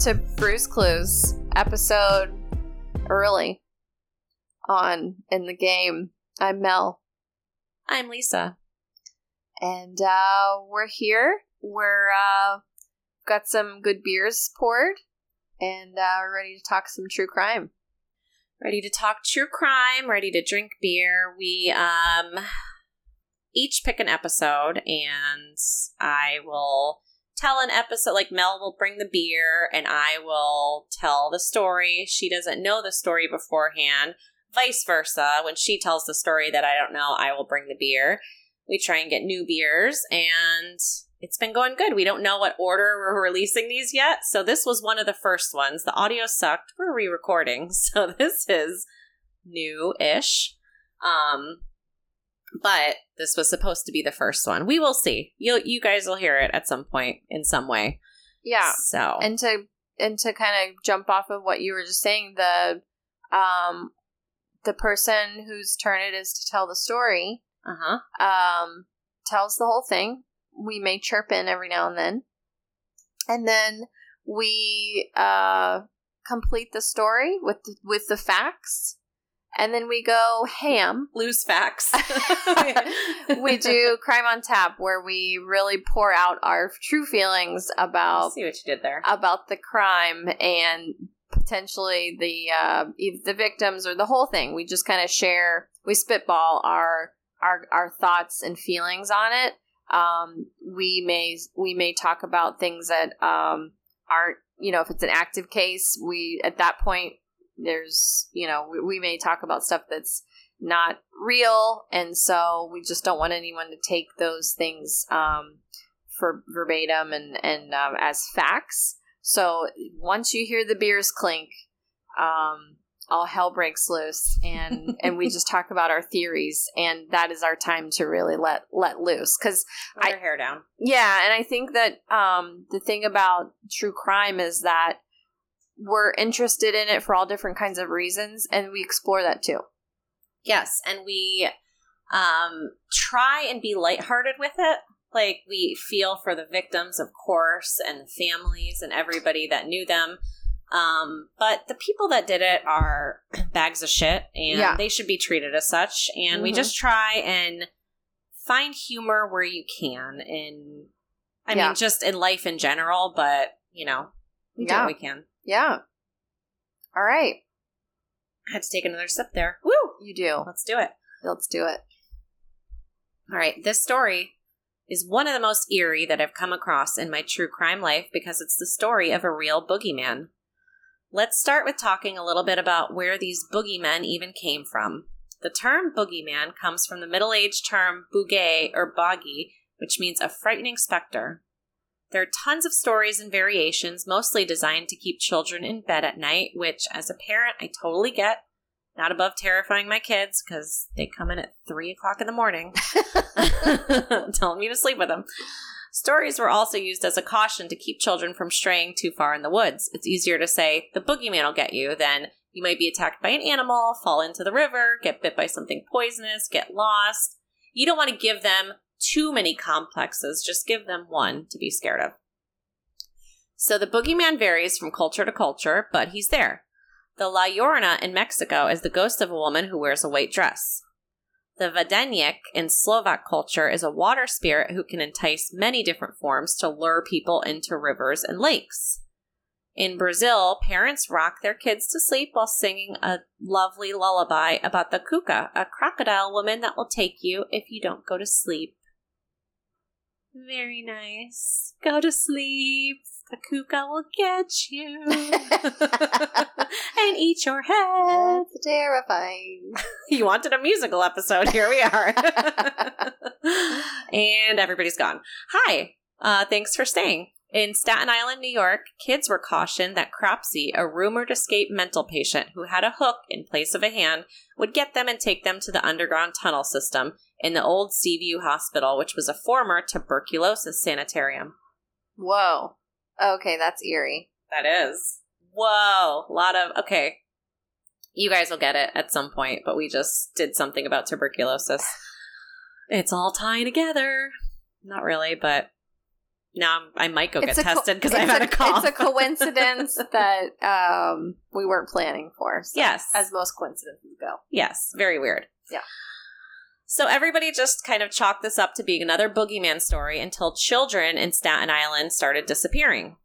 to Bruce Clues episode early on in the game. I'm Mel, I'm Lisa. and uh, we're here. We're uh, got some good beers poured, and uh, we're ready to talk some true crime. Ready to talk true crime, ready to drink beer. We um each pick an episode and I will tell an episode like Mel will bring the beer and I will tell the story. She doesn't know the story beforehand. Vice versa. When she tells the story that I don't know, I will bring the beer. We try and get new beers and it's been going good. We don't know what order we're releasing these yet. So this was one of the first ones. The audio sucked. We're re-recording. So this is new-ish. Um but this was supposed to be the first one. We will see. You you guys will hear it at some point in some way. Yeah, So and to and to kind of jump off of what you were just saying, the um the person whose turn it is to tell the story uh-huh. um tells the whole thing. We may chirp in every now and then, and then we uh complete the story with with the facts, and then we go ham. Loose facts. we do crime on tap where we really pour out our true feelings I about see what you did there. about the crime and potentially the uh, the victims or the whole thing. We just kind of share, we spitball our our our thoughts and feelings on it. Um, we may we may talk about things that um, aren't you know if it's an active case. We at that point there's you know we, we may talk about stuff that's not real, and so we just don't want anyone to take those things um, for verbatim and and um, as facts. So once you hear the beers clink, um, all hell breaks loose, and and we just talk about our theories, and that is our time to really let let loose. Because I- hair down. yeah, and I think that um, the thing about true crime is that we're interested in it for all different kinds of reasons, and we explore that too. Yes, and we um try and be lighthearted with it. Like we feel for the victims, of course, and the families and everybody that knew them. Um, but the people that did it are bags of shit and Yeah. they should be treated as such. And we Mhm. just try and find humor where you can in I Yeah. mean just in life in general, but you know, we do Yeah. what we can. Yeah. All right, I had to take another sip there. Woo! you do. Let's do it. Let's do it. All right, this story is one of the most eerie that I've come across in my true crime life because it's the story of a real boogeyman. Let's start with talking a little bit about where these boogeymen even came from. The term boogeyman comes from the Middle Age term bouguet or boggy, which means a frightening specter. There are tons of stories and variations, mostly designed to keep children in bed at night, which, as a parent, I totally get. Not above terrifying my kids because they come in at 3 o'clock in the morning telling me to sleep with them. Stories were also used as a caution to keep children from straying too far in the woods. It's easier to say, the boogeyman will get you, than you might be attacked by an animal, fall into the river, get bit by something poisonous, get lost. You don't want to give them too many complexes, just give them one to be scared of. So the boogeyman varies from culture to culture, but he's there. The La Llorona in Mexico is the ghost of a woman who wears a white dress. The Vadenyek in Slovak culture is a water spirit who can entice many different forms to lure people into rivers and lakes. In Brazil, parents rock their kids to sleep while singing a lovely lullaby about the Cuca, a crocodile woman that will take you if you don't go to sleep. Very nice. Go to sleep. The Cuca will get you and eat your head. That's terrifying. You wanted a musical episode. Here we are. and everybody's gone. Hi. Uh, thanks for staying. In Staten Island, New York, kids were cautioned that Cropsey, a rumored escaped mental patient who had a hook in place of a hand, would get them and take them to the underground tunnel system in the old Seaview Hospital, which was a former tuberculosis sanitarium. Whoa. Okay, that's eerie. That is. Whoa. A lot of. Okay. You guys will get it at some point, but we just did something about tuberculosis. It's all tying together. Not really, but now I'm, I might go It's get tested because I've had a, cough. It's a coincidence that um, we weren't planning for. so- yes, as most coincidences go. yes, very weird. Yeah. So everybody just kind of chalked this up to being another boogeyman story until children in Staten Island started disappearing.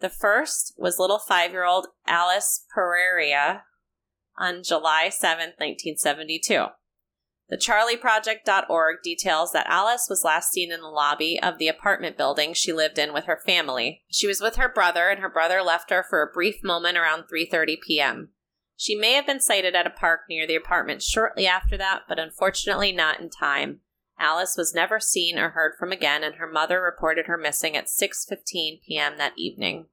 The first was little five year old Alice Pereira on July 7th, 1972. The charlieproject.org details that Alice was last seen in the lobby of the apartment building she lived in with her family. She was with her brother and her brother left her for a brief moment around 3:30 p.m. She may have been sighted at a park near the apartment shortly after that, but unfortunately not in time. Alice was never seen or heard from again and her mother reported her missing at 6:15 p.m. that evening.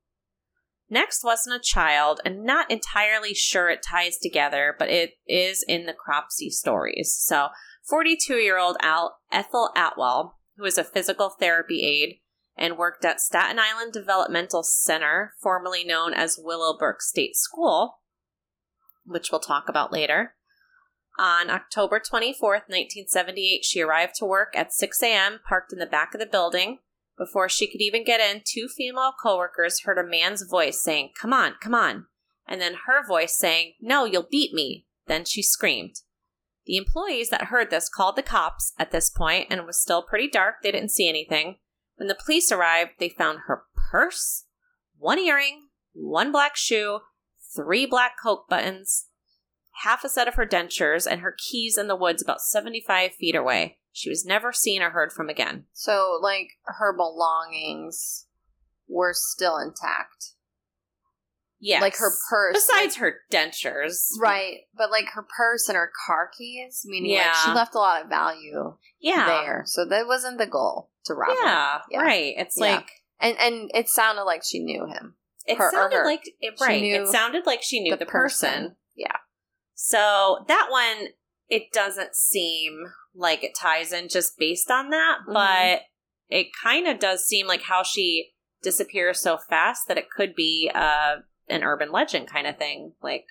Next wasn't a child, and not entirely sure it ties together, but it is in the Cropsey stories. So, 42 year old Al- Ethel Atwell, who is a physical therapy aide and worked at Staten Island Developmental Center, formerly known as Willowbrook State School, which we'll talk about later. On October 24th, 1978, she arrived to work at 6 a.m., parked in the back of the building. Before she could even get in, two female coworkers heard a man's voice saying, Come on, come on. And then her voice saying, No, you'll beat me. Then she screamed. The employees that heard this called the cops at this point, and it was still pretty dark. They didn't see anything. When the police arrived, they found her purse, one earring, one black shoe, three black Coke buttons, half a set of her dentures, and her keys in the woods about 75 feet away. She was never seen or heard from again. So, like, her belongings were still intact. Yes. Like her purse. Besides her dentures. Right. But, like, her purse and her car keys, meaning, like, Yeah. she left a lot of value Yeah. there. So, that wasn't the goal to rob him. Yeah, Yeah. right. It's Yeah. like And, and it sounded like she knew him. It Her- sounded like it, She right. knew It sounded like she knew the, person. Yeah. So that one, it doesn't seem like it ties in just based on that, Mhm. but it kind of does seem like how she disappears so fast that it could be uh, an urban legend kind of thing. Like,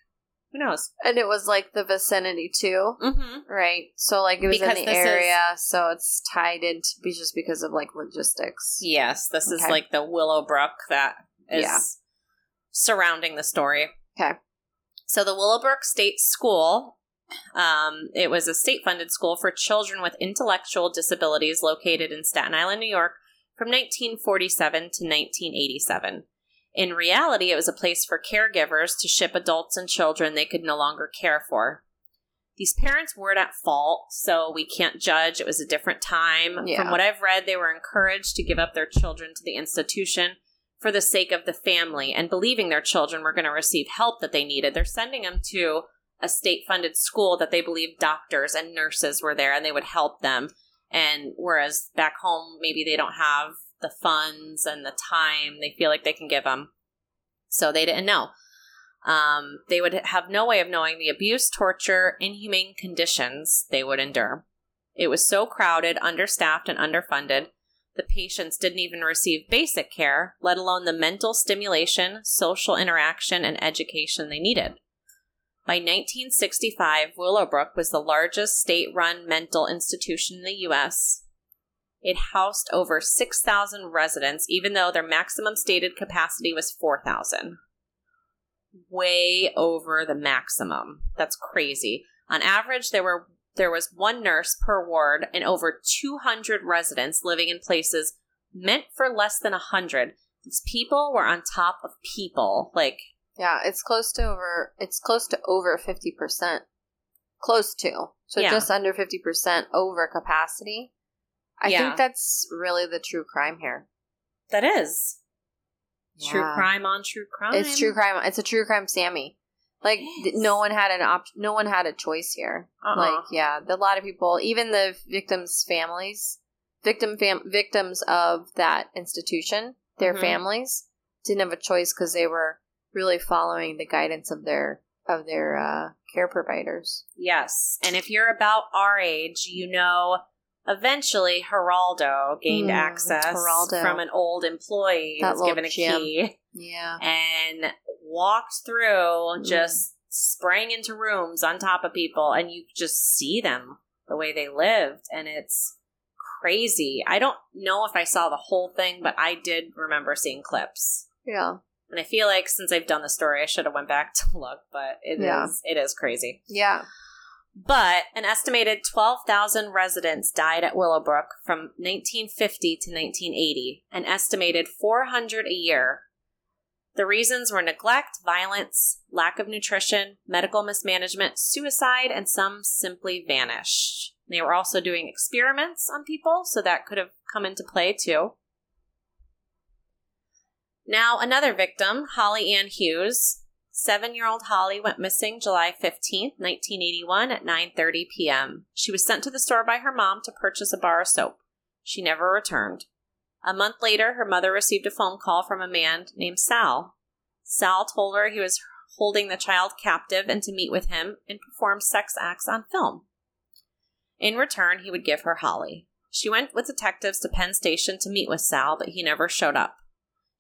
who knows? And it was, like, the vicinity, too. Mm-hmm. Right. So, like, it was Because in the is- area. So, it's tied into be just because of, like, logistics. Yes, this is like the Willowbrook that is. Surrounding the story. Okay. So the Willowbrook State School, um, it was a state-funded school for children with intellectual disabilities located in Staten Island, New York, from 1947 to 1987. In reality, it was a place for caregivers to ship adults and children they could no longer care for. These parents weren't at fault, so we can't judge. It was a different time. Yeah. From what I've read, they were encouraged to give up their children to the institution for the sake of the family and believing their children were going to receive help that they needed. They're sending them to a state funded school that they believe doctors and nurses were there and they would help them. And whereas back home, maybe they don't have the funds and the time they feel like they can give them. So they didn't know. Um, they would have no way of knowing the abuse, torture, inhumane conditions they would endure. It was so crowded, understaffed, and underfunded. The patients didn't even receive basic care, let alone the mental stimulation, social interaction, and education they needed. By 1965, Willowbrook was the largest state run mental institution in the U.S. It housed over 6,000 residents, even though their maximum stated capacity was 4,000. Way over the maximum. That's crazy. On average, there were there was one nurse per ward and over 200 residents living in places meant for less than 100. These people were on top of people. Like, Yeah, it's close to over. It's close to over fifty percent. Close to. So Yeah. just under fifty percent over capacity. I Yeah. think that's really the true crime here. that is true crime on true crime. It's true crime. It's a true crime, Sammy. Like Yes. no one had an op. No one had a choice here. Uh-uh. Like yeah, the, a lot of people, even the victims' families, victim fam- victims of that institution, their Mhm. families didn't have a choice because they were really following the guidance of their of their uh, care providers. Yes. And if you're about our age, you know eventually Geraldo gained Mm, access Geraldo. from an old employee who was given a gem. key Yeah, and walked through Mm. just sprang into rooms on top of people and you just see them the way they lived and it's crazy. I don't know if I saw the whole thing, but I did remember seeing clips. Yeah. And I feel like since I've done the story, I should have went back to look, but it is Yeah. it is crazy. Yeah. But an estimated 12,000 residents died at Willowbrook from 1950 to 1980, an estimated 400 a year. The reasons were neglect, violence, lack of nutrition, medical mismanagement, suicide, and some simply vanished. They were also doing experiments on people, so that could have come into play too. Now, another victim, Holly Ann Hughes. Seven-year-old Holly went missing July 15th, 1981 at 9.30 p.m. She was sent to the store by her mom to purchase a bar of soap. She never returned. A month later, her mother received a phone call from a man named Sal. Sal told her he was holding the child captive and to meet with him and perform sex acts on film. In return, he would give her Holly. She went with detectives to Penn Station to meet with Sal, but he never showed up.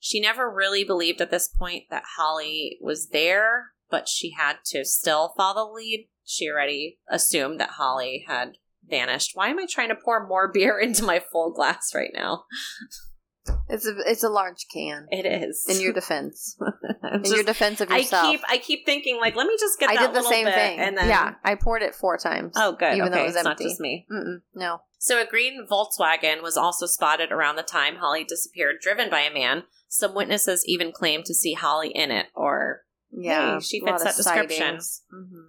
She never really believed at this point that Holly was there, but she had to still follow the lead. She already assumed that Holly had vanished. Why am I trying to pour more beer into my full glass right now? It's a it's a large can. It is. In your defense. In just- your defense of yourself, I keep I keep thinking like let me just get I that did the little same bit thing. and then yeah, I poured it four times. Oh good. Even okay, though it was it's not empty. just me. Mm-mm, no. So a green Volkswagen was also spotted around the time Holly disappeared, driven by a man. Some witnesses even claimed to see Holly in it, or Yeah. Hey, she fits that description. sightings. Mm-hmm.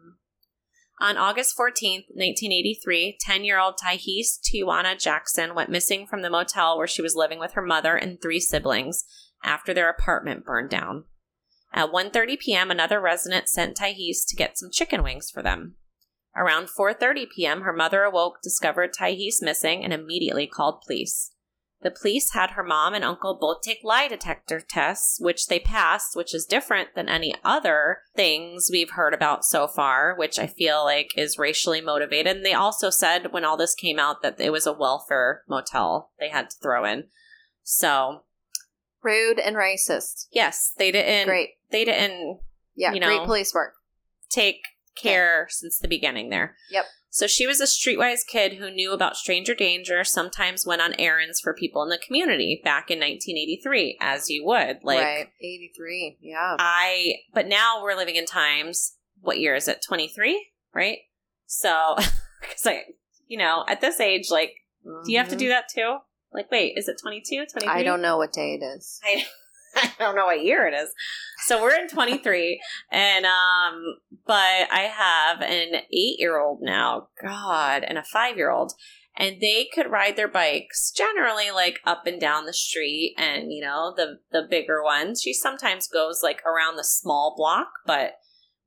On August 14th, 1983, 10 year old Tyhees Tijuana Jackson went missing from the motel where she was living with her mother and three siblings after their apartment burned down. At 1.30 p.m., another resident sent Tyhees to get some chicken wings for them. Around 4.30 p.m., her mother awoke, discovered Tyhees missing, and immediately called police. The police had her mom and uncle both take lie detector tests, which they passed, which is different than any other things we've heard about so far, which I feel like is racially motivated. And they also said when all this came out that it was a welfare motel they had to throw in. So, Rude and racist. yes, they didn't Great. they didn't Yeah, you know. great police work. take care since the beginning there. Yep. So she was a streetwise kid who knew about stranger danger, sometimes went on errands for people in the community back in 1983, as you would. Like, right. 83. Yeah. I, but now we're living in times, what year is it? 23, right? So, because I, you know, at this age, like, do you have to do mm-hmm. that too? Like, wait, is it 22, 23? I don't know what day it is. I, I don't know what year it is. So we're in 23 and um but I have an 8-year-old now, god, and a 5-year-old and they could ride their bikes generally like up and down the street and you know the the bigger ones. She sometimes goes like around the small block, but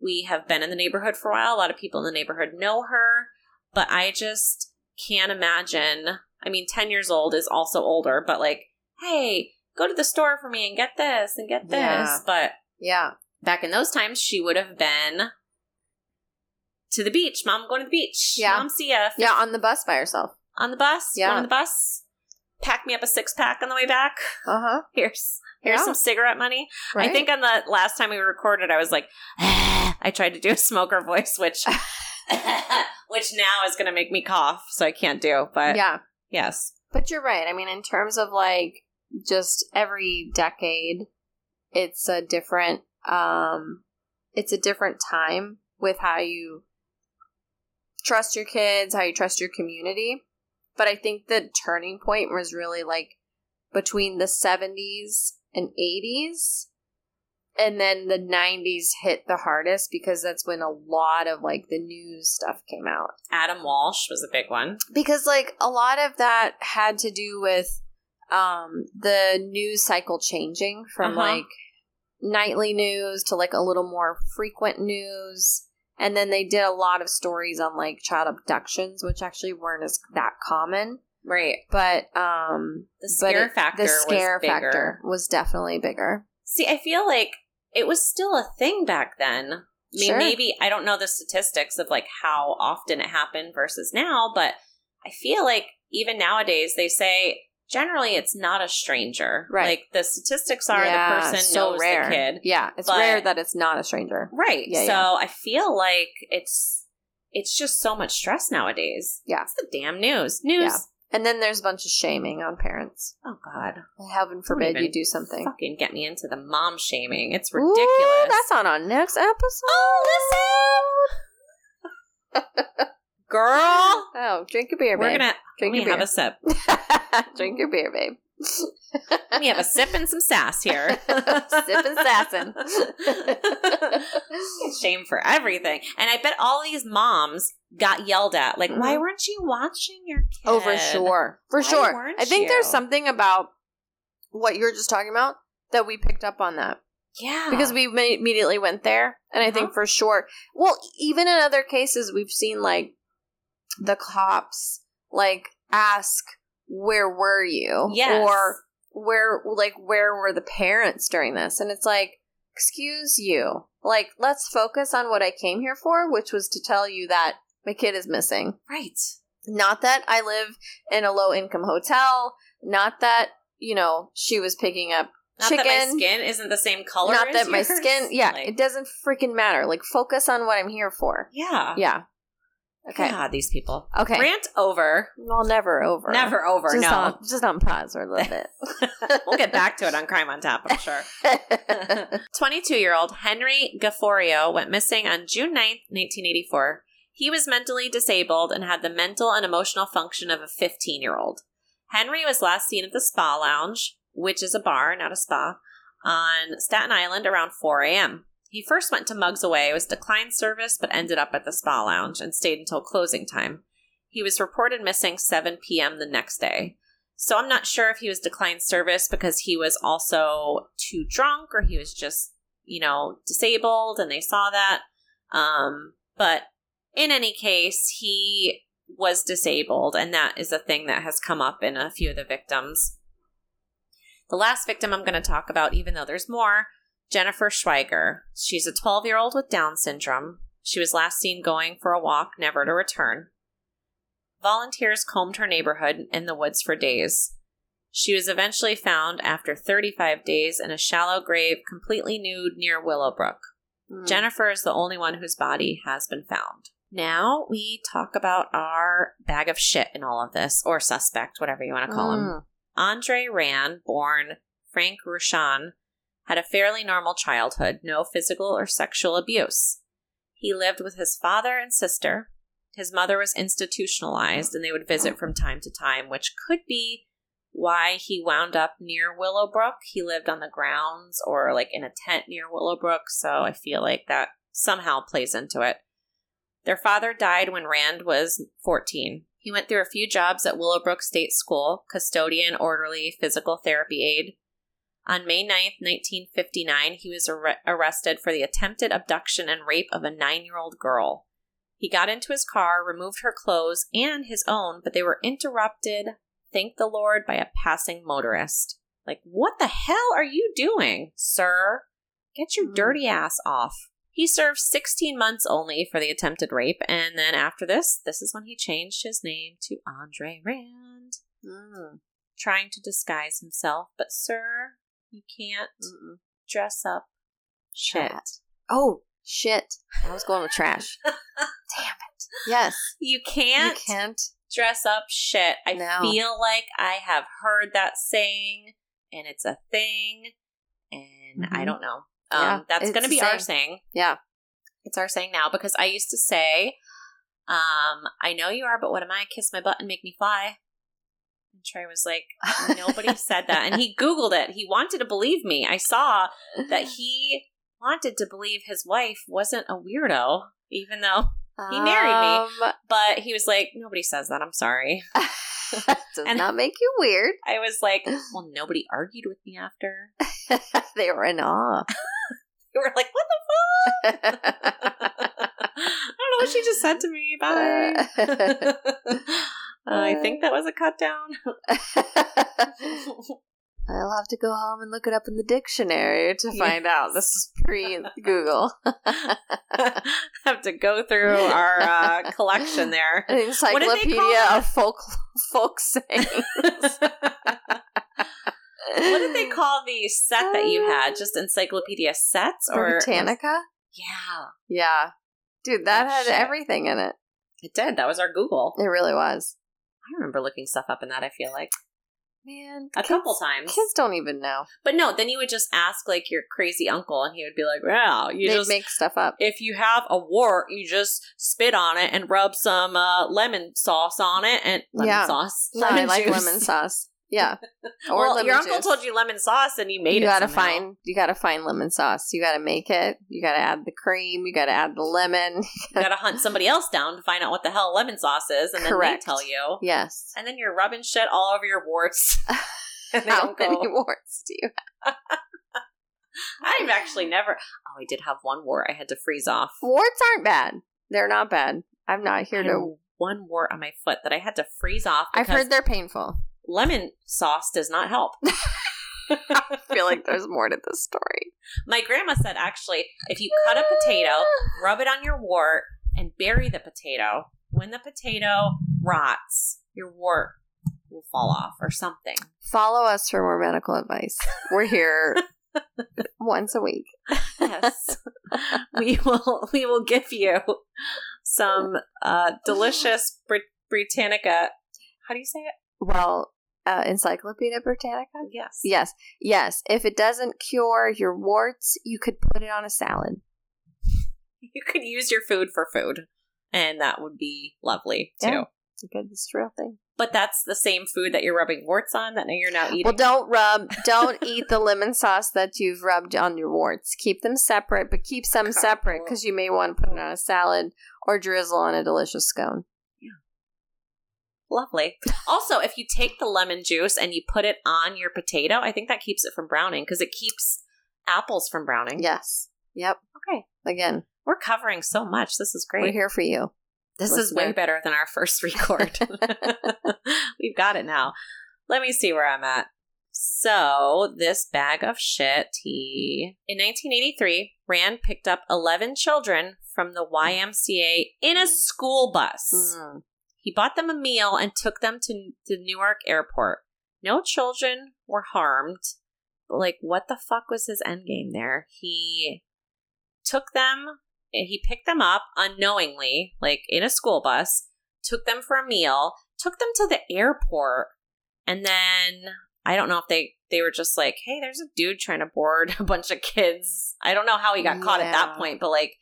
we have been in the neighborhood for a while. A lot of people in the neighborhood know her, but I just can't imagine. I mean, 10 years old is also older, but like, hey, go to the store for me and get this and get this. Yeah. But Yeah. back in those times, she would have been to the beach. Mom, I'm going to the beach. Yeah. Mom, see ya. Yeah, on the bus by herself. On the bus. Yeah. Going on the bus. Pack me up a six pack on the way back. Uh huh. Here's here's Yeah. some cigarette money. Right. I think on the last time we recorded, I was like, I tried to do a smoker voice, which which now is going to make me cough, so I can't do. But yeah. yes, But you're right. I mean, in terms of like just every decade, it's a different, um, it's a different time with how you trust your kids, how you trust your community. But I think the turning point was really like between the 70s and 80s. And then the 90s hit the hardest because that's when a lot of like the news stuff came out Adam Walsh was a big one. because like a lot of that had to do with um the news cycle changing from Uh-huh. like nightly news to like a little more frequent news and then they did a lot of stories on like child abductions which actually weren't as that common Right. but um The scare it- factor the scare was factor was definitely bigger See, I feel like it was still a thing back then. I mean, Sure. maybe I don't know the statistics of like how often it happened versus now, but I feel like even nowadays they say generally it's not a stranger. Right. Like the statistics are Yeah, the person so knows rare. the kid. yeah it's But- rare that it's not a stranger Right. Yeah, so yeah. I feel like it's it's just so much stress nowadays. Yeah. It's the damn news. News. Yeah. And then there's a bunch of shaming on parents. Oh God. Heaven forbid you do something. Fucking get me into the mom shaming. It's Ooh, ridiculous. that's on our next episode. Oh, Girl. Oh, drink your beer, We're gonna drink your beer. have a sip. drink your beer, babe. Let me have a sip and some sass here. Sip and sassin. Get shamed for everything. And I bet all these moms got yelled at. Like, why Mhm. weren't you watching your kid? Oh, for sure. For Why sure. I think there's something about what you're just talking about that we picked up on that Yeah. because we immediately went there. And I Uh-huh. think for sure, well, even in other cases, we've seen like the cops like ask, where were you? Yes. Or where, like, where were the parents during this? And it's like, excuse you. Like, let's focus on what I came here for, which was to tell you that my kid is missing. right. Not that I live in a low income hotel. Not that, you know, she was picking up Not chicken. that my skin isn't the same color. not that my skin. Yeah, Like, it doesn't freaking matter. Like, focus on what I'm here for. yeah. Yeah. Okay. God, these people. Okay. Rant over. well, never over. Never over. Just no. On, just on pause for a little bit. we'll get back to it on Crime on Tap, I'm sure. 22 year old Henry Gafforio went missing on June 9th, 1984. He was mentally disabled and had the mental and emotional function of a 15 year old. Henry was last seen at the Spa Lounge, which is a bar, not a spa, on Staten Island around 4 a.m. He first went to Mugs Away, was declined service, but ended up at the Spa Lounge and stayed until closing time. He was reported missing 7 p.m. the next day. So I'm not sure if he was declined service because he was also too drunk or he was just, you know, disabled and they saw that. Um, but in any case, he was disabled, and that is a thing that has come up in a few of the victims. The last victim I'm going to talk about, even though there's more, Jennifer Schweiger. She's a 12 year old with Down syndrome. She was last seen going for a walk, never to return. Volunteers combed her neighborhood in the woods for days. She was eventually found after 35 days in a shallow grave, completely nude near Willowbrook. Mm. Jennifer is the only one whose body has been found. Now we talk about our bag of shit in all of this, or suspect, whatever you want to call him. Mm. Andre Rand, born Frank Rushan, had a fairly normal childhood, no physical or sexual abuse. He lived with his father and sister. His mother was institutionalized and they would visit from time to time, which could be why he wound up near Willowbrook. He lived on the grounds or like in a tent near Willowbrook, so I feel like that somehow plays into it. Their father died when Rand was 14. He went through a few jobs at Willowbrook State School custodian, orderly, physical therapy aide. On May 9th, 1959, he was ar- arrested for the attempted abduction and rape of a nine year old girl. He got into his car, removed her clothes and his own, but they were interrupted, thank the Lord, by a passing motorist. Like, what the hell are you doing, sir? Get your Hmm. dirty ass off. He served 16 months only for the attempted rape, and then after this, this is when he changed his name to Andre Rand, Mm. trying to disguise himself. But, sir, you can't Mm-mm. dress up shit. Oh shit! I was going with trash. Damn it! Yes, You can't, you can't. dress up shit. I No. feel like I have heard that saying, and it's a thing, and I Mhm. don't know. Yeah, Um, that's going to be our saying. saying. Yeah. It's our saying now because I used to say, um, I know you are, but what am I? Kiss my butt and make me fly. And Trey was like, nobody said that. And he Googled it. He wanted to believe me. I saw that he wanted to believe his wife wasn't a weirdo, even though, He married me. Um, but he was like, nobody says that. I'm sorry. does And- not make you weird. I was like, well, nobody argued with me after. they were in awe. They were like, what the fuck? I don't know what she just said to me. Bye. Uh, I think that was a cut down. I'll have to go home and look it up in the dictionary to find out. This is pre Google. Have to go through our uh, collection there. An What did they call encyclopedia of folk folk sayings. what did they call the set that you had? Just encyclopedia sets or Britannica? Yeah, Yeah. Dude, that Oh, had shit. everything in it. it did. That was our Google. It really was. I remember looking stuff up in that. I feel like Man, a kids- couple times. Kids don't even know. But no, then you would just ask like your crazy uncle, and he would be like, "Wow, you they just make stuff up. if you have a wart, you just spit on it and rub some uh, lemon sauce on it and lemon Yeah. sauce. No, I like lemon sauce. Yeah. well, lemon your uncle juice. told you lemon sauce, and you made you it. gotta somehow. find you gotta find lemon sauce. You gotta make it. You gotta add the cream. You gotta add the lemon. You gotta hunt somebody else down to find out what the hell lemon sauce is, and then Correct. they tell you. Yes. And then you're rubbing shit all over your warts. How many go. warts do you I've actually never. Oh, I did have one wart I had to freeze off. Warts aren't bad. They're not bad. I'm not I here had to. one wart on my foot that I had to freeze off. I've heard they're painful. Lemon sauce does not help. I feel like there's more to this story. My grandma said actually, if you cut a potato, rub it on your wart, and bury the potato, when the potato rots, your wart will fall off or something. Follow us for more medical advice. We're here once a week. Yes, we will. We will give you some uh, delicious Brit- Britannica. How do you say it? Well, uh, Encyclopedia Britannica. Yes. Yes, yes. If it doesn't cure your warts, you could put it on a salad. You could use your food for food, and that would be lovely too. Yeah. It's a good, it's a real thing. But that's the same food that you're rubbing warts on that you're now eating. Well, don't rub, don't eat the lemon sauce that you've rubbed on your warts. Keep them separate, but keep some separate because you may want to put it on a salad or drizzle on a delicious scone. Lovely. Also, if you take the lemon juice and you put it on your potato, I think that keeps it from browning because it keeps apples from browning. Yes. Yep. Okay. Again, We're covering so much. This is great. we're here for you. This is way better than our first record. We've got it now. Let me see where I'm at. So, this bag of shit tea. In 1983, Rand picked up 11 children from the YMCA in a school bus. Mm. He bought them a meal and took them to the Newark airport. No children were harmed. But, like, what the fuck was his end game there? He took them, eh, he picked them up unknowingly, like in a school bus, took them for a meal, took them to the airport, and then I don't know if they they were just like, hey, there's a dude trying to board a bunch of kids. I don't know how he got caught at that point, but like,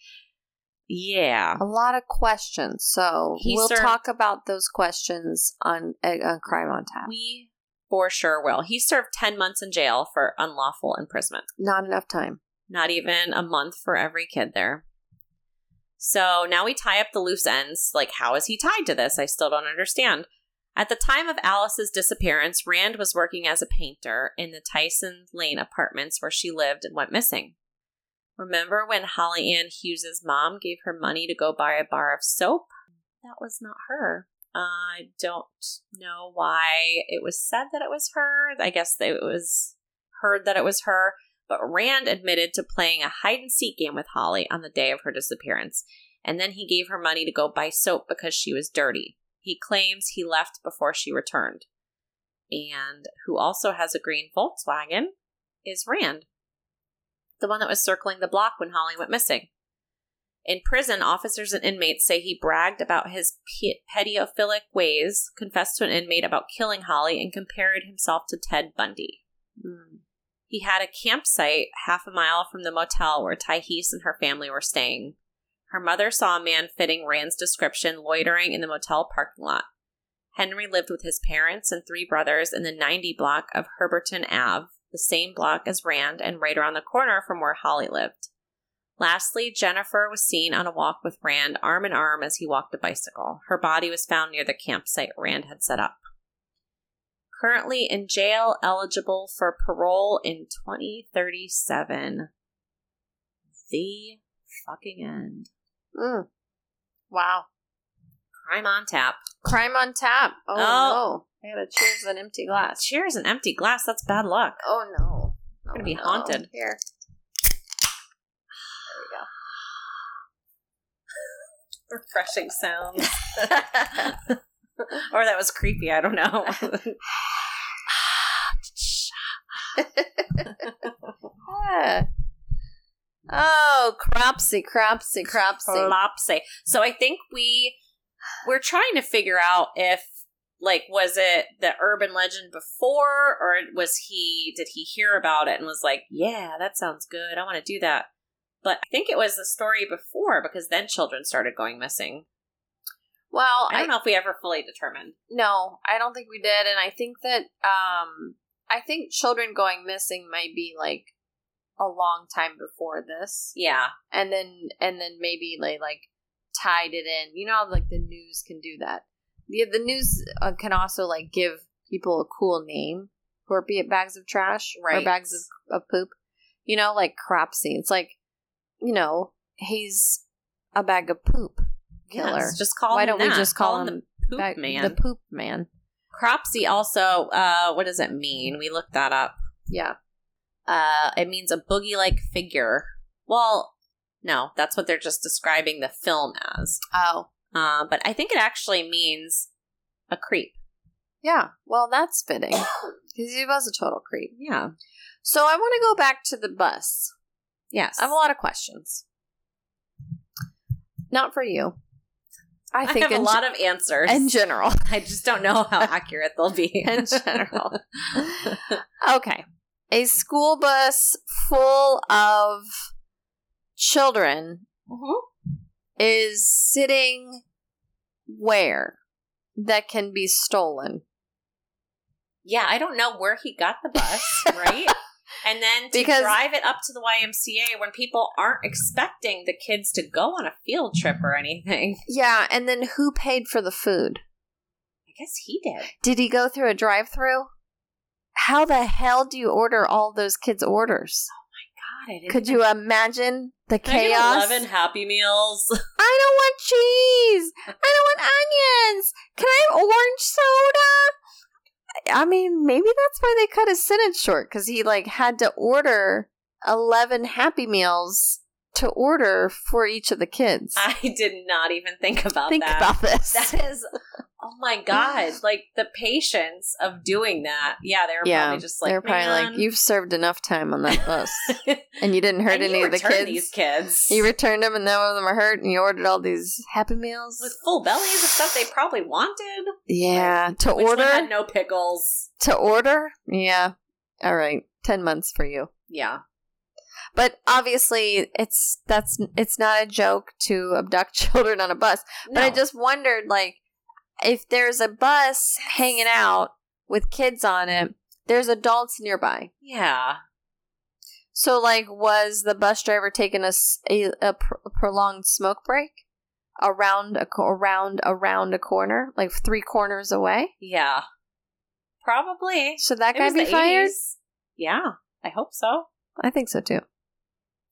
yeah. A lot of questions. So He we'll served- talk about those questions on, uh, on Crime on Tap. We for sure will. He served 10 months in jail for unlawful imprisonment. Not enough time. Not even a month for every kid there. So now we tie up the loose ends. Like, how is he tied to this? I still don't understand. At the time of Alice's disappearance, Rand was working as a painter in the Tyson Lane apartments where she lived and went missing. Remember when Holly Ann Hughes's mom gave her money to go buy a bar of soap? That was not her. I don't know why it was said that it was her. I guess it was heard that it was her. But Rand admitted to playing a hide and seek game with Holly on the day of her disappearance, and then he gave her money to go buy soap because she was dirty. He claims he left before she returned. And who also has a green Volkswagen is Rand, the one that was circling the block when Holly went missing. In prison, officers and inmates say he bragged about his pe- pediophilic ways, confessed to an inmate about killing Holly, and compared himself to Ted Bundy. Mm. He had a campsite half a mile from the motel where Tyhees and her family were staying. Her mother saw a man fitting Rand's description loitering in the motel parking lot. Henry lived with his parents and three brothers in the 90 block of Herberton Ave, the same block as Rand and right around the corner from where Holly lived. Lastly, Jennifer was seen on a walk with Rand arm in arm as he walked a bicycle. Her body was found near the campsite Rand had set up. Currently in jail, eligible for parole in 2037. The fucking end. Mm. Wow. Crime on tap. Crime on tap. Oh, Oh. I gotta choose an empty glass. Cheers, an empty glass. That's bad luck. Oh no. I'm Gonna be no. haunted. Here. There we go. Refreshing sounds. or that was creepy. I don't know. Ah. Oh, cropsey, cropsey, cropsey. Flopsy. So I think we we're trying to figure out if like was it the urban legend before or was he did he hear about it and was like yeah that sounds good. I want to do that. But i think it was the story before because then children started going missing. Well, i don't know if we ever fully determined. No, I don't think we did, and I think that um, I think children going missing might be like a long time before this, yeah. And then and then maybe they like tied it in. You know, how, like the news can do that. The the news uh, can also like give people a cool name for be it bags of trash right. or bags of, of poop. You know, like Cropsey. It's like, you know, he's a bag of poop killer. Yes, just call Why him don't we just call, him, the poop bag- man The poop man. cropsey also uh what does it mean we looked that up Yeah. uh it means a boogie like figure well no that's what they're just describing the film as Oh. Uh, but i think it actually means a creep Yeah. Well, that's fitting because he was a total creep. yeah So I want to go back to the bus. yes I have a lot of questions. Not for you. I I think have a lot of answers in general. i just don't know how accurate they'll be In general. Okay. A school bus full of children Mhm. Is sitting where that can be stolen. yeah i don't know where he got the bus right and then to Because- drive it up to the ymca when people aren't expecting the kids to go on a field trip or anything Yeah, and then who paid for the food? i guess he did Did he go through a drive-through? How the hell do you order all those kids' orders? God, I Could you imagine the Can I chaos? 11 Happy Meals. I don't want cheese. I don't want onions. Can I have orange soda? I mean, maybe that's why they cut his sentence short because he like had to order eleven Happy Meals to order for each of the kids. I did not even think about Think that. about this. that is, oh my God, like the patience of doing that. Yeah, they were yeah, probably just like, they're probably "Man." like, "You've served enough time on that bus, and you didn't hurt And any of the kids. These kids. You returned them, and none of them are hurt, and you ordered all these Happy Meals. with full bellies of stuff they probably wanted. yeah, to Which one order. had no pickles. to order, yeah. All right, ten months for you. Yeah. But obviously, it's that's it's not a joke to abduct children on a bus. But I just wondered, like, if there's a bus hanging out with kids on it, there's adults nearby. yeah. So, like, was the bus driver taking a, a, a pr- a prolonged smoke break around a around around a corner, like three corners away? Yeah. Probably. Should that guy be fired? 80s. Yeah. I hope so. I think so too.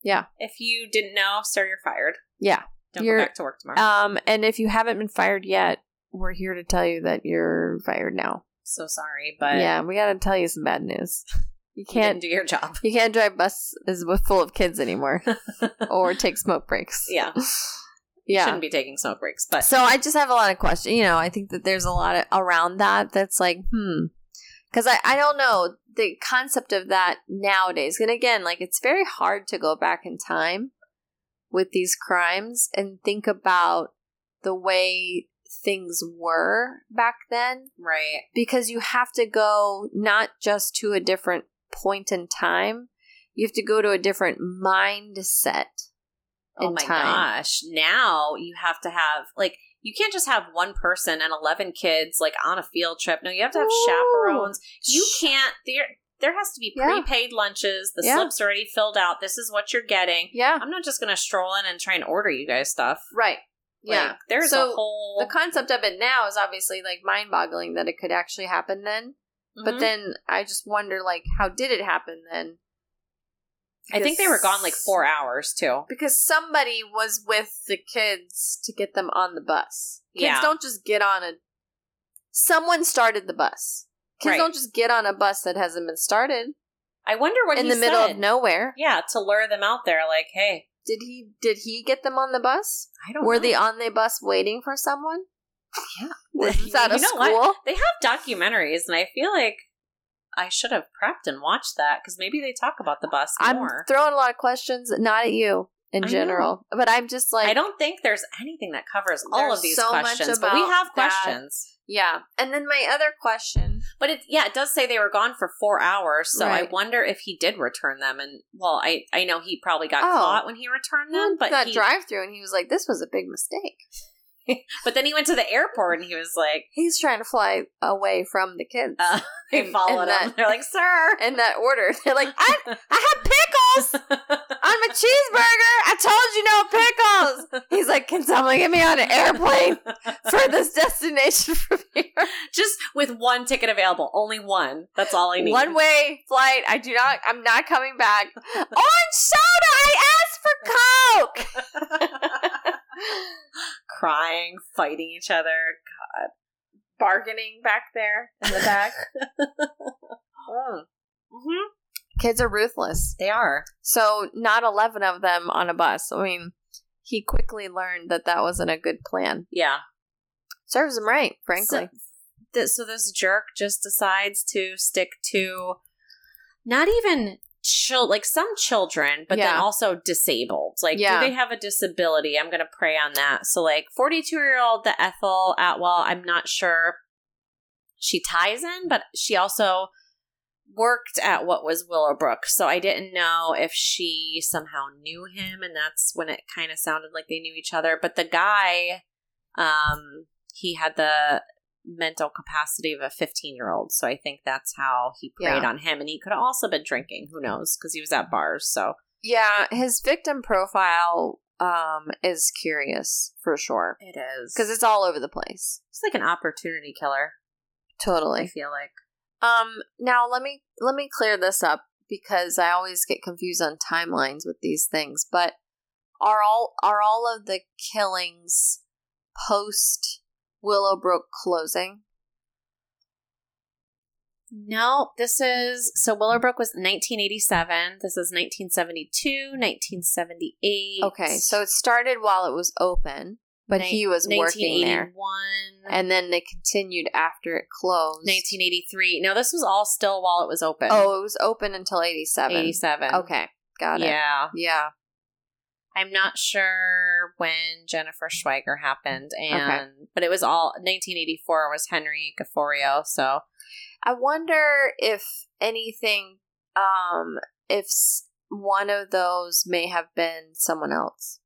Yeah. If you didn't know, sir, you're fired. Yeah. Don't You're- go back to work tomorrow. Um, and if you haven't been fired yet, we're here to tell you that you're fired now. so sorry, but yeah, we got to tell you some bad news. You you can't do your job. you can't drive buses with full of kids anymore, or take smoke breaks. Yeah. yeah. Shouldn't be taking smoke breaks, but So I just have a lot of questions. You know, I think that there's a lot of, around that that's like, hmm, because I I don't know the concept of that nowadays. And again, like it's very hard to go back in time with these crimes and think about the way things were back then right. because you have to go not just to a different point in time you have to go to a different mindset Oh my time. gosh. Now you have to have like you can't just have one person and 11 kids like on a field trip. No, you have to have Ooh. chaperones. You can't there there has to be Yeah. prepaid lunches. The Yeah. slips already filled out. This is what you're getting. yeah I'm not just going to stroll in and try and order you guys stuff. right yeah Like, there's So, a whole the concept of it now is obviously like mind-boggling that it could actually happen then but Mhm. then i just wonder like how did it happen then I think they were gone like 4 hours too. because somebody was with the kids to get them on the bus kids Yeah. don't just get on a someone started the bus kids Right. don't just get on a bus that hasn't been started I wonder what in he the middle of nowhere Yeah, to lure them out there like, "Hey, did he did he get them on the bus I don't were know. they on the bus waiting for someone Yeah. was this at a know what? school They have documentaries, and I feel like I should have prepped and watched that because maybe they talk about the bus i'm more. throwing a lot of questions not at you in I know. general but i'm just like I don't think there's anything that covers all of these so questions, but we have that. questions. Yeah. And then my other question. But it yeah, it does say they were gone for four hours, so I wonder if he did return them. And well, I I know he probably got Oh. caught when he returned them, but that he, drive through and he was like, This was a big mistake. but then he went to the airport and he was like, He's trying to fly away from the kids. uh, they And- followed and him. that- They're like, sir. in that order. They're like, I, I have pickles on my cheeseburger. I told you no pickles. He's like, Can someone get me on an airplane for this destination from here? Just with one ticket available, only one. That's all I need. One way flight. I do not. I'm not coming back. Orange soda. I asked for Coke. Crying, fighting each other. God. Bargaining back there in the back. Mm-hmm. Kids are ruthless. They are. So not eleven of them on a bus. I mean, he quickly learned that that wasn't a good plan. Yeah. Serves him right, frankly. So, th- so this jerk just decides to stick to not even chil- like some children, but then also disabled. Like, Yeah. do they have a disability? I'm going to prey on that. So, like, 42 year old the Ethel Atwell, I'm not sure she ties in, but she also worked at what was Willowbrook. So I didn't know if she somehow knew him, and that's when it kind of sounded like they knew each other. But the guy, um, he had the mental capacity of a 15 year old. So I think that's how he preyed Yeah. on him. And he could have also been drinking. Who knows? Because he was at bars. So Yeah, his victim profile um is curious for sure it is. because it's all over the place. it's like an opportunity killer, Totally. I feel like. Um now let me let me clear this up because I always get confused on timelines with these things, but are all are all of the killings post Willowbrook closing? No, this is so Willowbrook was 1987. This is 1972, 1978. Okay, so it started while it was open, but he was working there. And then they continued after it closed. 1983. No, this was all still while it was open. Oh, it was open until 87. 87. Okay, got it. Yeah. Yeah. I'm not sure when Jennifer Schweiger happened and but it was all 1984 was Henry Gafforio, so I wonder if anything, um, if one of those may have been someone else.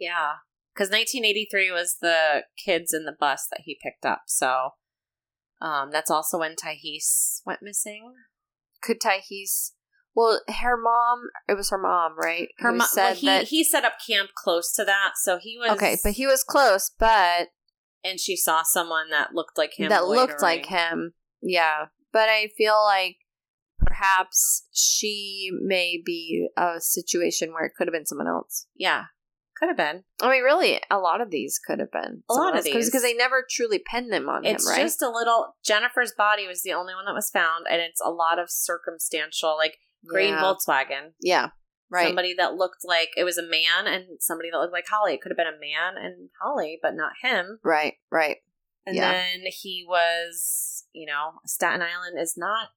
yeah. Cuz 1983 was the kids in the bus that he picked up. So um that's also when Tahis went missing. Could Tahis? Well, her mom. It was her mom, right? Her mom said he that. he set up camp close to that, so he was okay, but he was close, but and she saw someone that looked like him that looked like him. Yeah, but I feel like perhaps she may be a situation where it could have been someone else. Yeah. Could have been. I mean, really, a lot of these could have been A lot of these. because they never truly pinned them on It's him, right? just a little. Jennifer's body was the only one that was found, and it's a lot of circumstantial, like green yeah. Volkswagen. Yeah, right. Somebody that looked like it was a man, and somebody that looked like Holly. It could have been a man and Holly, but not him. right, right. And Yeah. then he was, you know, Staten Island is not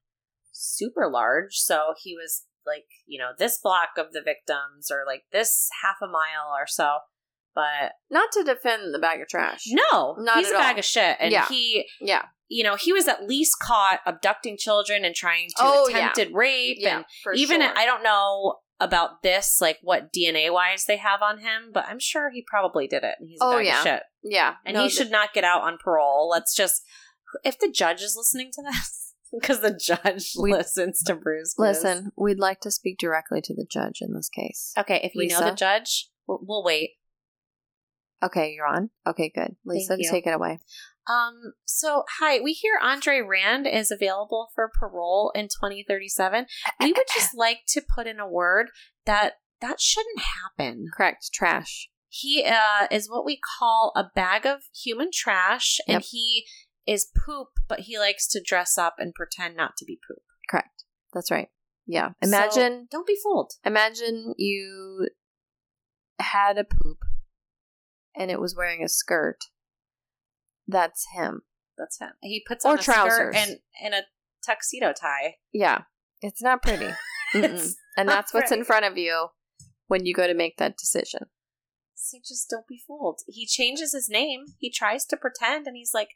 super large, so he was like, you know, this block of the victims, or like this half a mile or so. But Not to defend the bag of trash. no, Not he's a bag all. of shit, and Yeah. he Yeah. you know, he was at least caught abducting children and trying to Oh, yeah. attempted rape. Yeah, And even sure. I don't know about this, like what DNA wise they have on him, but I'm sure he probably did it. And he's a Oh, bag yeah. of shit. yeah, And no, he th- should not get out on parole. Let's just if the judge is listening to this, because the judge We- listens to Bruce. Listen. We'd like to speak directly to the judge in this case. Okay, if you know the judge, we'll, we'll wait. Okay, you're on. Okay, good. Lisa, take it away. Um, so hi, we hear Andre Rand is available for parole in 2037. We would just like to put in a word that that shouldn't happen. Correct. Trash. He uh, is what we call a bag of human trash, and Yep. he is poop, but he likes to dress up and pretend not to be poop. Correct. That's right. Yeah. So, Imagine. don't be fooled. imagine you had a poop, and it was wearing a skirt. That's him. That's him. He puts Or on a skirt trousers. and and a tuxedo tie. Yeah. It's not pretty. It's and not that's what's in front of you when you go to make that decision. So just don't be fooled. He changes his name. He tries to pretend, and he's like,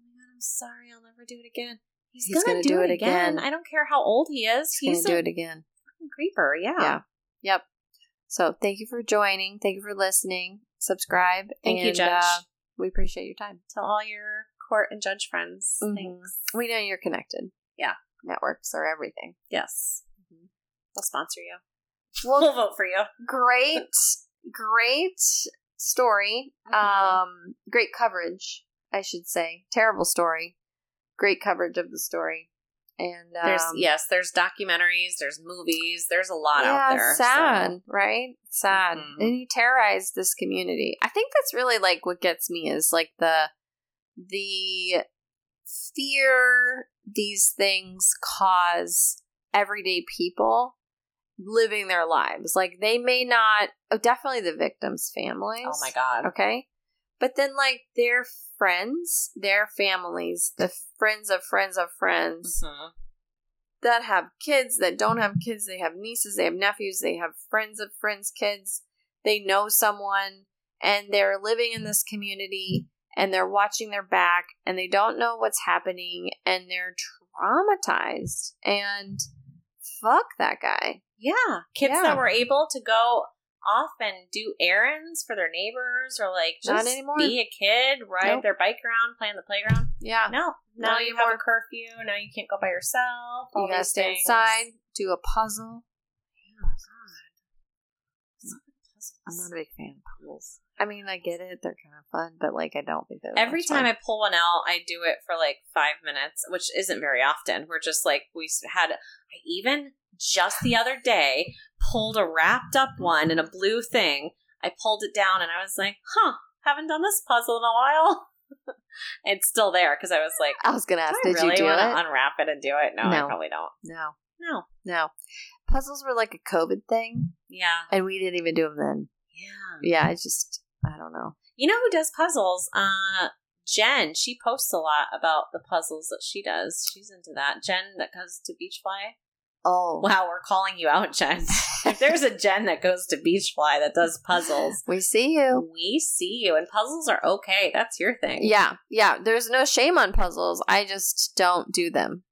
oh I'm sorry, I'll never do it again. He's, He's gonna, gonna do, it again. again. I don't care how old he is. He's He's gonna do it again. creeper. Yeah. Yeah. Yep. So thank you for joining. Thank you for listening. Subscribe. Thank you, Judge. Uh, we appreciate your time. Tell all your court and judge friends. Mhm. Thanks. We know you're connected. Yeah. Networks are everything. Yes. Mm-hmm. We'll sponsor you. Well, We'll vote for you. great, great story. Mhm. Um, great coverage, I should say. Terrible story. Great coverage of the story. And um, There's yes, there's documentaries, there's movies, there's a lot yeah, out there. so- sad, right? Sad. Mhm. And he terrorized this community. I think that's really like what gets me is like the the fear these things cause everyday people living their lives. Like they may not oh, definitely the victims' families. Oh my god. Okay. But then like their friends, their families, the friends of friends of friends Mhm. that have kids that don't have kids they have nieces they have nephews they have friends of friends kids they know someone and they're living in this community and they're watching their back and they don't know what's happening and they're traumatized and fuck that guy Yeah. Kids Yeah. that were able to go off and do errands for their neighbors or like just anymore. be a kid, ride Nope. their bike around, play on the playground. yeah No. Now Not you have a anymore. curfew. Now you can't go by yourself. you gotta stay things. inside do a puzzle Oh, God. I'm not a big fan of puzzles i mean i get it they're kind of fun but like i don't think that Every time fun. I pull one out, I do it for like five minutes, which isn't very often. We're just like, we had, I even just the other day pulled a wrapped up one in a blue thing. I pulled it down and I was like, huh, haven't done this puzzle in a while. it's still there because I was like, i was gonna ask do I did really you do want it to unwrap it and do it? No, I No. probably don't. no No. No. Puzzles were like a COVID thing, Yeah. and we didn't even do them then. Yeah. Yeah, I just, I don't know. You know who does puzzles? Uh, Jen. She posts a lot about the puzzles that she does. She's into that. Jen that goes to Beachfly. Oh, Wow, we're calling you out, Jen. if there's a Jen that goes to Beachfly that does puzzles, we see you. we see you. And puzzles are okay. That's your thing. Yeah, yeah. There's no shame on puzzles. I just don't do them.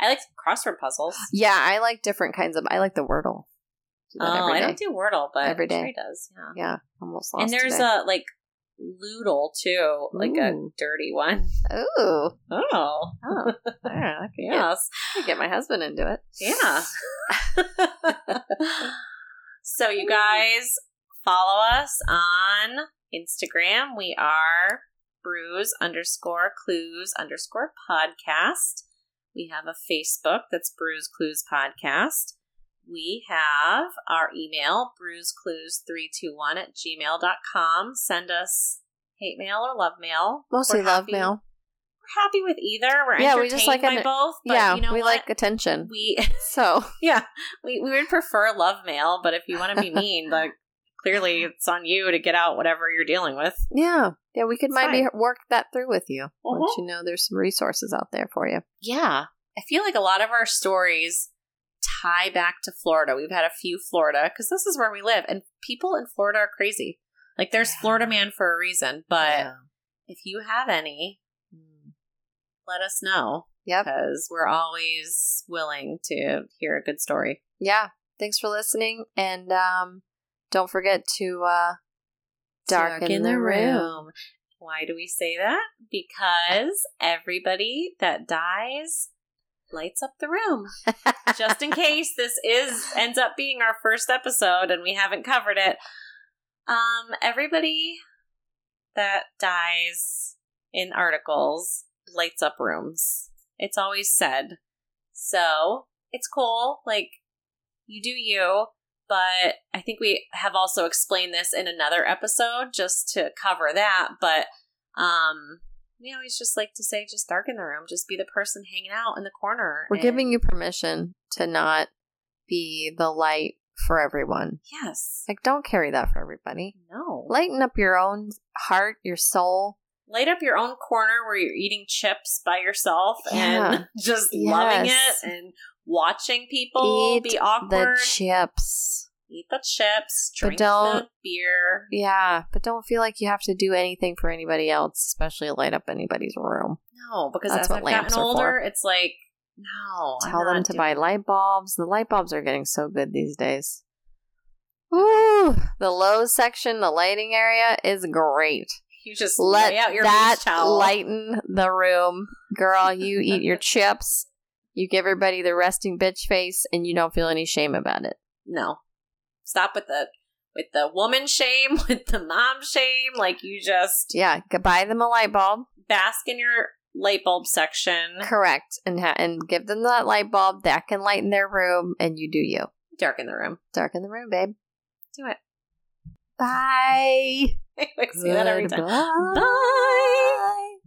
I like crossword puzzles. Yeah, I like different kinds of. I like the Wordle. Do Oh, I don't do Wordle, but Every day. Trey does. Yeah. Yeah, almost lost. And there's today. a like Lewdle too, like a dirty one. Ooh, Oh, oh, yeah, I could, get, I get my husband into it. yeah. so you guys follow us on Instagram. We are Brews underscore Clues underscore podcast. We have a Facebook that's Brews Clues Podcast. We have our email, brewsclues321 at gmail.com. Send us hate mail or love mail. Mostly love mail. We're happy with either. We're Yeah, we just like by an- both. But yeah, you know we what? like attention. we So yeah, we, we would prefer love mail, but if you want to be mean, like clearly it's on you to get out whatever you're dealing with. yeah, yeah, we could It's maybe fine. work that through with you. Once Mhm. you know there's some resources out there for you. Yeah. I feel like a lot of our stories tie back to Florida. We've had a few Florida because this is where we live, and people in Florida are crazy. Like there's Yeah. Florida man for a reason, but Yeah. if you have any, let us know Yep. because we're always willing to hear a good story. Yeah. Thanks for listening. And um, don't forget to uh, darken, the, room. Why do we say that? Because everybody that dies lights up the room. Just in case this is ends up being our first episode and we haven't covered it. Um everybody that dies in articles lights up rooms. It's always said. So, it's cool like you do you, but I think we have also explained this in another episode just to cover that. But um, we always just like to say, just darken the room, just be the person hanging out in the corner. We're and- giving you permission to not be the light for everyone. yes, Like, don't carry that for everybody. no, Lighten up your own heart, your soul. light up your own corner where you're eating chips by yourself Yeah. and just loving it and watching people Eat be The chips. Eat the chips, But drink don't- the beer. Yeah, but don't feel like you have to do anything for anybody else, especially light up anybody's room. No, because That's as what I've gotten older, for. it's like no. I'm Tell them to buy light bulbs. The light bulbs are getting so good these days. Ooh, the low section, the lighting area is great. You just Let lay out your that lighten the room. Girl, you eat your chips, you give everybody the resting bitch face, and you don't feel any shame about it. No, stop with the with the woman shame, with the mom shame. Like you just Yeah, go buy them a light bulb. bask in your light bulb section. Correct. And ha- and give them that light bulb that can lighten their room, and you do you. Darken the room. Darken the room, babe. Do it. Bye. I say that every time. Goodbye. Bye.